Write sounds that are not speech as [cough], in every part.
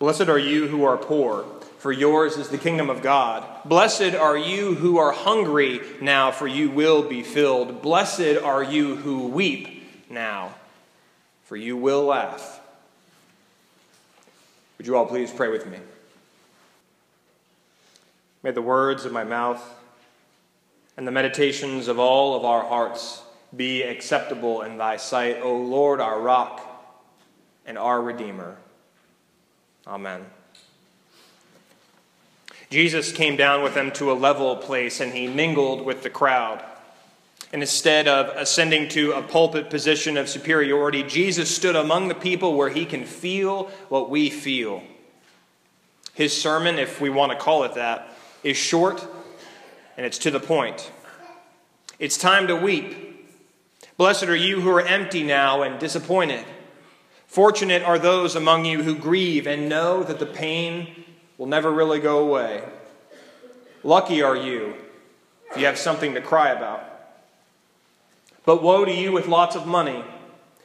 Blessed are you who are poor, for yours is the kingdom of God. Blessed are you who are hungry now, for you will be filled. Blessed are you who weep now, for you will laugh. Would you all please pray with me? May the words of my mouth and the meditations of all of our hearts be acceptable in thy sight, O Lord, our rock and our Redeemer. Amen. Jesus came down with them to a level place and he mingled with the crowd. And instead of ascending to a pulpit position of superiority, Jesus stood among the people where he can feel what we feel. His sermon, if we want to call it that, is short and it's to the point. It's time to weep. Blessed are you who are empty now and disappointed. Fortunate are those among you who grieve and know that the pain will never really go away. Lucky are you if you have something to cry about. But woe to you with lots of money,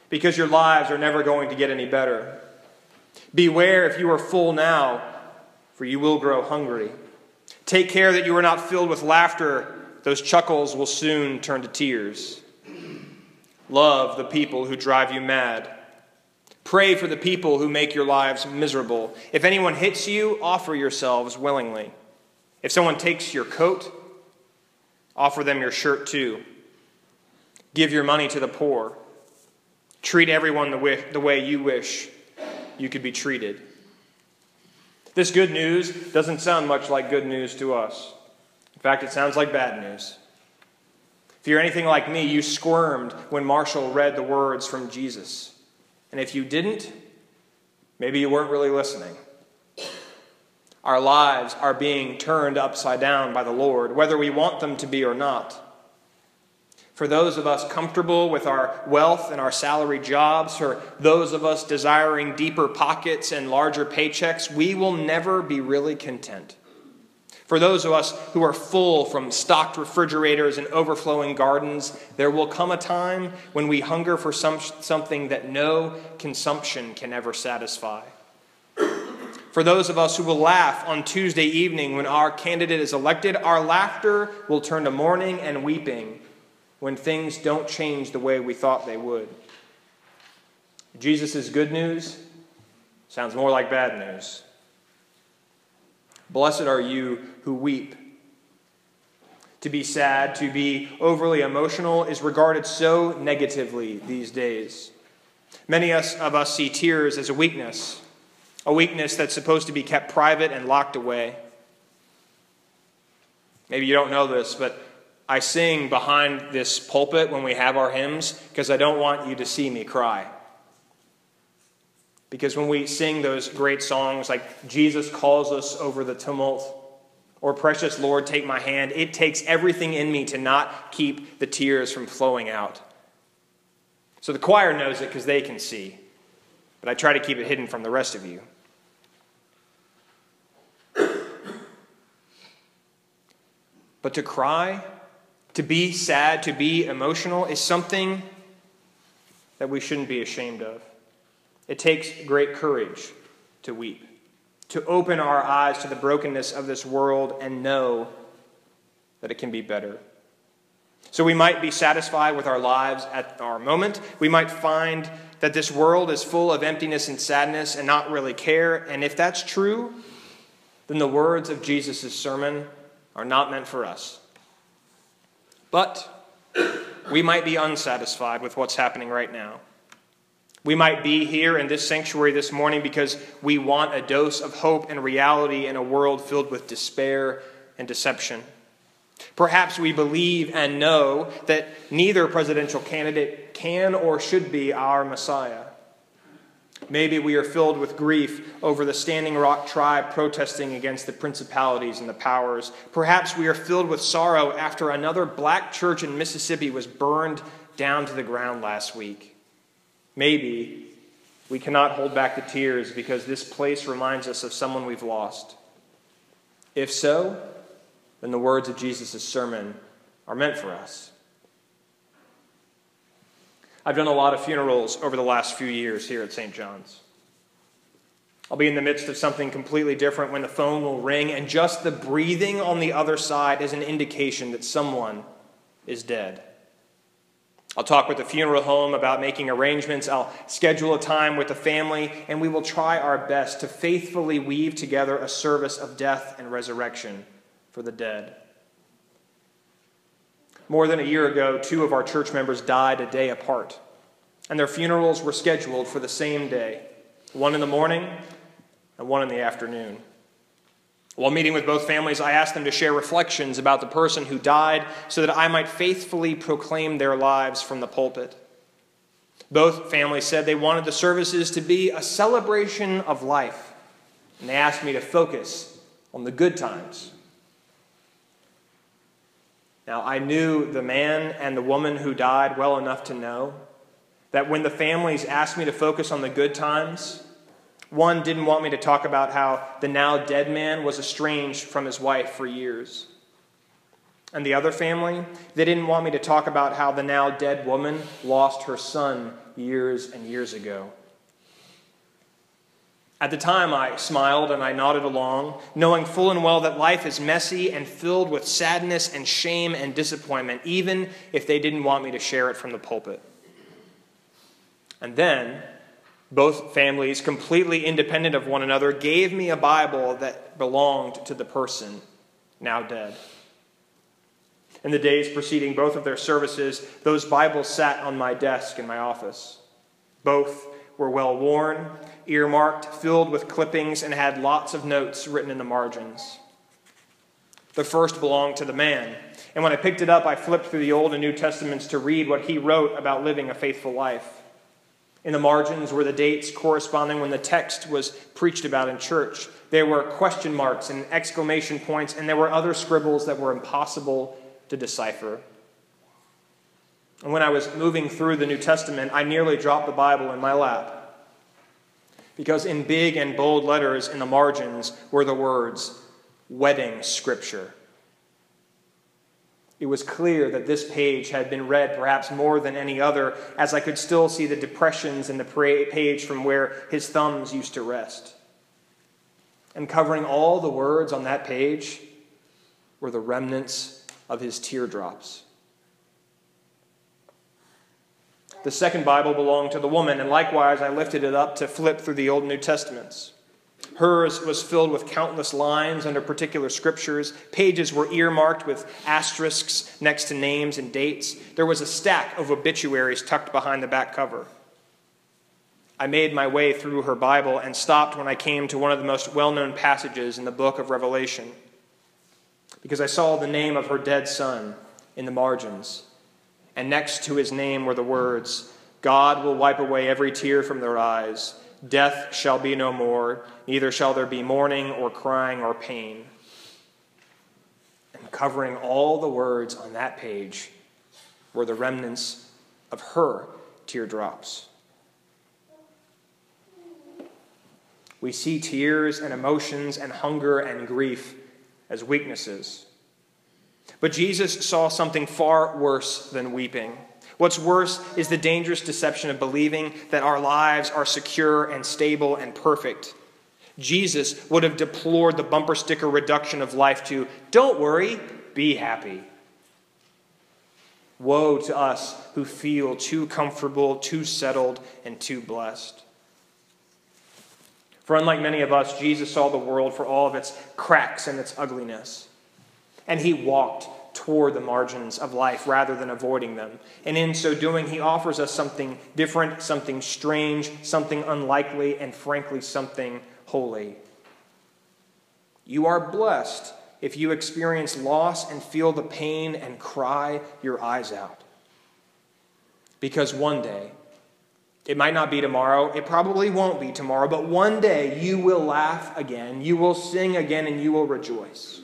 because your lives are never going to get any better. Beware if you are full now, for you will grow hungry. Take care that you are not filled with laughter, those chuckles will soon turn to tears. Love the people who drive you mad. Pray for the people who make your lives miserable. If anyone hits you, offer yourselves willingly. If someone takes your coat, offer them your shirt too. Give your money to the poor. Treat everyone the way you wish you could be treated. This good news doesn't sound much like good news to us. In fact, it sounds like bad news. If you're anything like me, you squirmed when Marshall read the words from Jesus. And if you didn't, maybe you weren't really listening. Our lives are being turned upside down by the Lord, whether we want them to be or not. For those of us comfortable with our wealth and our salary jobs, for those of us desiring deeper pockets and larger paychecks, we will never be really content. For those of us who are full from stocked refrigerators and overflowing gardens, there will come a time when we hunger for some, something that no consumption can ever satisfy. For those of us who will laugh on Tuesday evening when our candidate is elected, our laughter will turn to mourning and weeping when things don't change the way we thought they would. Jesus' good news sounds more like bad news. Blessed are you who weep. To be sad, to be overly emotional, is regarded so negatively these days. Many of us see tears as a weakness, a weakness that's supposed to be kept private and locked away. Maybe you don't know this, but I sing behind this pulpit when we have our hymns because I don't want you to see me cry. Because when we sing those great songs like Jesus calls us over the tumult or Precious Lord, take my hand, it takes everything in me to not keep the tears from flowing out. So the choir knows it because they can see, but I try to keep it hidden from the rest of you. [coughs] But to cry, to be sad, to be emotional is something that we shouldn't be ashamed of. It takes great courage to weep, to open our eyes to the brokenness of this world and know that it can be better. So we might be satisfied with our lives at our moment. We might find that this world is full of emptiness and sadness and not really care. And if that's true, then the words of Jesus' sermon are not meant for us. But we might be unsatisfied with what's happening right now. We might be here in this sanctuary this morning because we want a dose of hope and reality in a world filled with despair and deception. Perhaps we believe and know that neither presidential candidate can or should be our Messiah. Maybe we are filled with grief over the Standing Rock tribe protesting against the principalities and the powers. Perhaps we are filled with sorrow after another black church in Mississippi was burned down to the ground last week. Maybe we cannot hold back the tears because this place reminds us of someone we've lost. If so, then the words of Jesus' sermon are meant for us. I've done a lot of funerals over the last few years here at St. John's. I'll be in the midst of something completely different when the phone will ring, and just the breathing on the other side is an indication that someone is dead. I'll talk with the funeral home about making arrangements. I'll schedule a time with the family, and we will try our best to faithfully weave together a service of death and resurrection for the dead. More than a year ago, two of our church members died a day apart, and their funerals were scheduled for the same day one in the morning and one in the afternoon. While meeting with both families, I asked them to share reflections about the person who died so that I might faithfully proclaim their lives from the pulpit. Both families said they wanted the services to be a celebration of life, and they asked me to focus on the good times. Now, I knew the man and the woman who died well enough to know that when the families asked me to focus on the good times, one didn't want me to talk about how the now dead man was estranged from his wife for years. And the other family, they didn't want me to talk about how the now dead woman lost her son years and years ago. At the time, I smiled and I nodded along, knowing full and well that life is messy and filled with sadness and shame and disappointment, even if they didn't want me to share it from the pulpit. And then, both families, completely independent of one another, gave me a Bible that belonged to the person now dead. In the days preceding both of their services, those Bibles sat on my desk in my office. Both were well worn, earmarked, filled with clippings, and had lots of notes written in the margins. The first belonged to the man, and when I picked it up, I flipped through the Old and New Testaments to read what he wrote about living a faithful life. In the margins were the dates corresponding when the text was preached about in church. There were question marks and exclamation points, and there were other scribbles that were impossible to decipher. And when I was moving through the New Testament, I nearly dropped the Bible in my lap. Because in big and bold letters in the margins were the words, wedding scripture. It was clear that this page had been read perhaps more than any other, as I could still see the depressions in the page from where his thumbs used to rest. And covering all the words on that page were the remnants of his teardrops. The second Bible belonged to the woman, and likewise I lifted it up to flip through the Old New Testaments. Hers was filled with countless lines under particular scriptures. Pages were earmarked with asterisks next to names and dates. There was a stack of obituaries tucked behind the back cover. I made my way through her Bible and stopped when I came to one of the most well known passages in the book of Revelation because I saw the name of her dead son in the margins. And next to his name were the words God will wipe away every tear from their eyes Death shall be no more, neither shall there be mourning or crying or pain. And covering all the words on that page were the remnants of her teardrops. We see tears and emotions and hunger and grief as weaknesses. But Jesus saw something far worse than weeping. What's worse is the dangerous deception of believing that our lives are secure and stable and perfect. Jesus would have deplored the bumper sticker reduction of life to, don't worry, be happy. Woe to us who feel too comfortable, too settled, and too blessed. For unlike many of us, Jesus saw the world for all of its cracks and its ugliness. And he walked toward the margins of life rather than avoiding them. And in so doing, he offers us something different, something strange, something unlikely, and frankly, something holy. You are blessed if you experience loss and feel the pain and cry your eyes out. Because one day, it might not be tomorrow, it probably won't be tomorrow, but one day you will laugh again, you will sing again, and you will rejoice.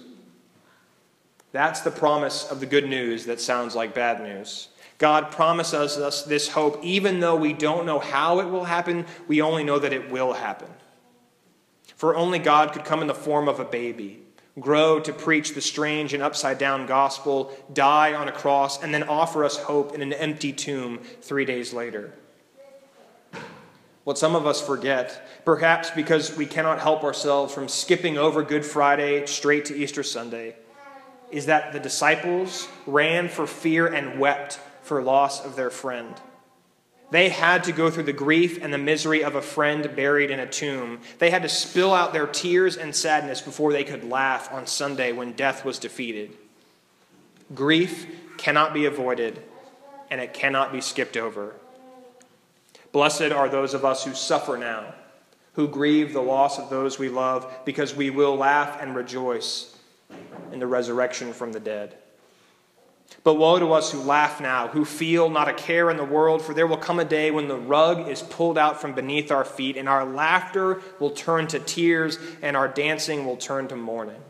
That's the promise of the good news that sounds like bad news. God promises us this hope, even though we don't know how it will happen, we only know that it will happen. For only God could come in the form of a baby, grow to preach the strange and upside down gospel, die on a cross, and then offer us hope in an empty tomb three days later. What some of us forget, perhaps because we cannot help ourselves from skipping over Good Friday straight to Easter Sunday, is that the disciples ran for fear and wept for loss of their friend. They had to go through the grief and the misery of a friend buried in a tomb. They had to spill out their tears and sadness before they could laugh on Sunday when death was defeated. Grief cannot be avoided, and it cannot be skipped over. Blessed are those of us who suffer now, who grieve the loss of those we love, because we will laugh and rejoice in the resurrection from the dead. But woe to us who laugh now, who feel not a care in the world, for there will come a day when the rug is pulled out from beneath our feet, and our laughter will turn to tears, and our dancing will turn to mourning.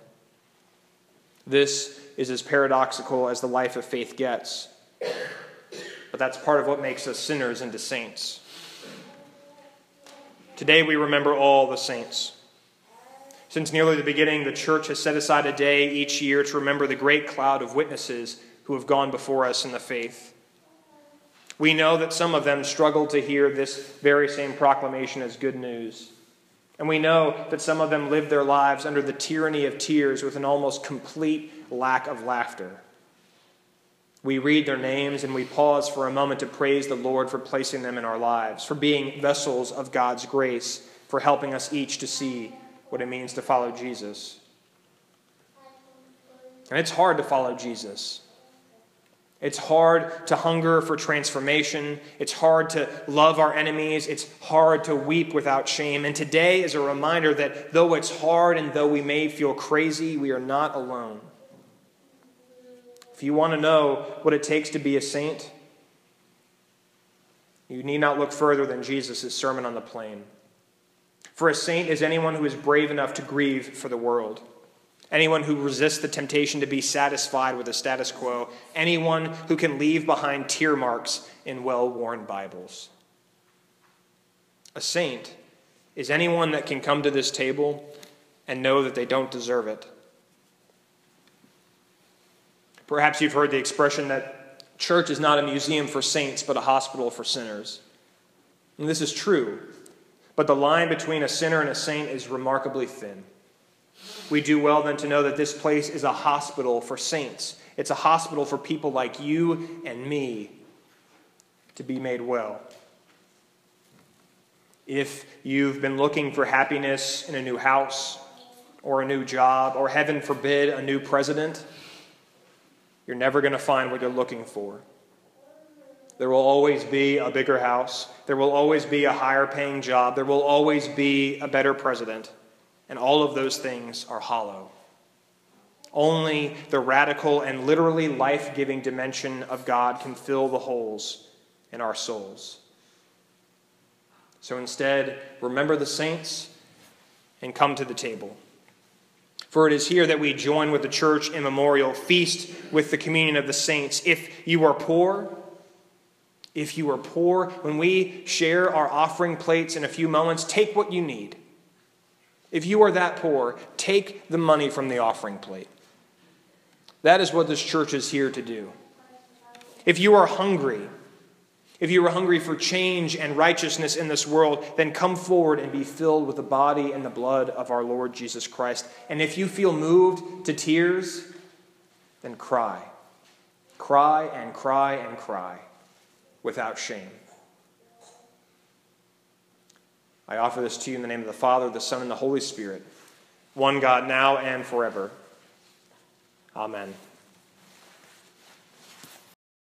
This is as paradoxical as the life of faith gets. But that's part of what makes us sinners into saints. Today we remember all the saints. Since nearly the beginning, the church has set aside a day each year to remember the great cloud of witnesses who have gone before us in the faith. We know that some of them struggled to hear this very same proclamation as good news. And we know that some of them lived their lives under the tyranny of tears with an almost complete lack of laughter. We read their names and we pause for a moment to praise the Lord for placing them in our lives, for being vessels of God's grace, for helping us each to see what it means to follow Jesus. And it's hard to follow Jesus. It's hard to hunger for transformation. It's hard to love our enemies. It's hard to weep without shame. And today is a reminder that though it's hard and though we may feel crazy, we are not alone. If you want to know what it takes to be a saint, you need not look further than Jesus' Sermon on the Plain. For a saint is anyone who is brave enough to grieve for the world anyone who resists the temptation to be satisfied with the status quo, anyone who can leave behind tear marks in well worn Bibles. A saint is anyone that can come to this table and know that they don't deserve it. Perhaps you've heard the expression that church is not a museum for saints, but a hospital for sinners. And this is true, but the line between a sinner and a saint is remarkably thin we do well then to know that this place is a hospital for saints. It's a hospital for people like you and me to be made well. If you've been looking for happiness in a new house or a new job, or heaven forbid, a new president, you're never going to find what you're looking for. There will always be a bigger house. There will always be a higher paying job. There will always be a better president and all of those things are hollow. Only the radical and literally life giving dimension of God can fill the holes in our souls. So instead, remember the saints and come to the table. For it is here that we join with the church in memorial, feast with the communion of the saints. If you are poor, if you are poor, when we share our offering plates in a few moments, take what you need. If you are that poor, take the money from the offering plate. That is what this church is here to do. If you are hungry, if you are hungry for change and righteousness in this world, then come forward and be filled with the body and the blood of our Lord Jesus Christ. And if you feel moved to tears, then cry. Cry and cry and cry without shame. I offer this to you in the name of the Father, the Son, and the Holy Spirit, one God, now and forever. Amen.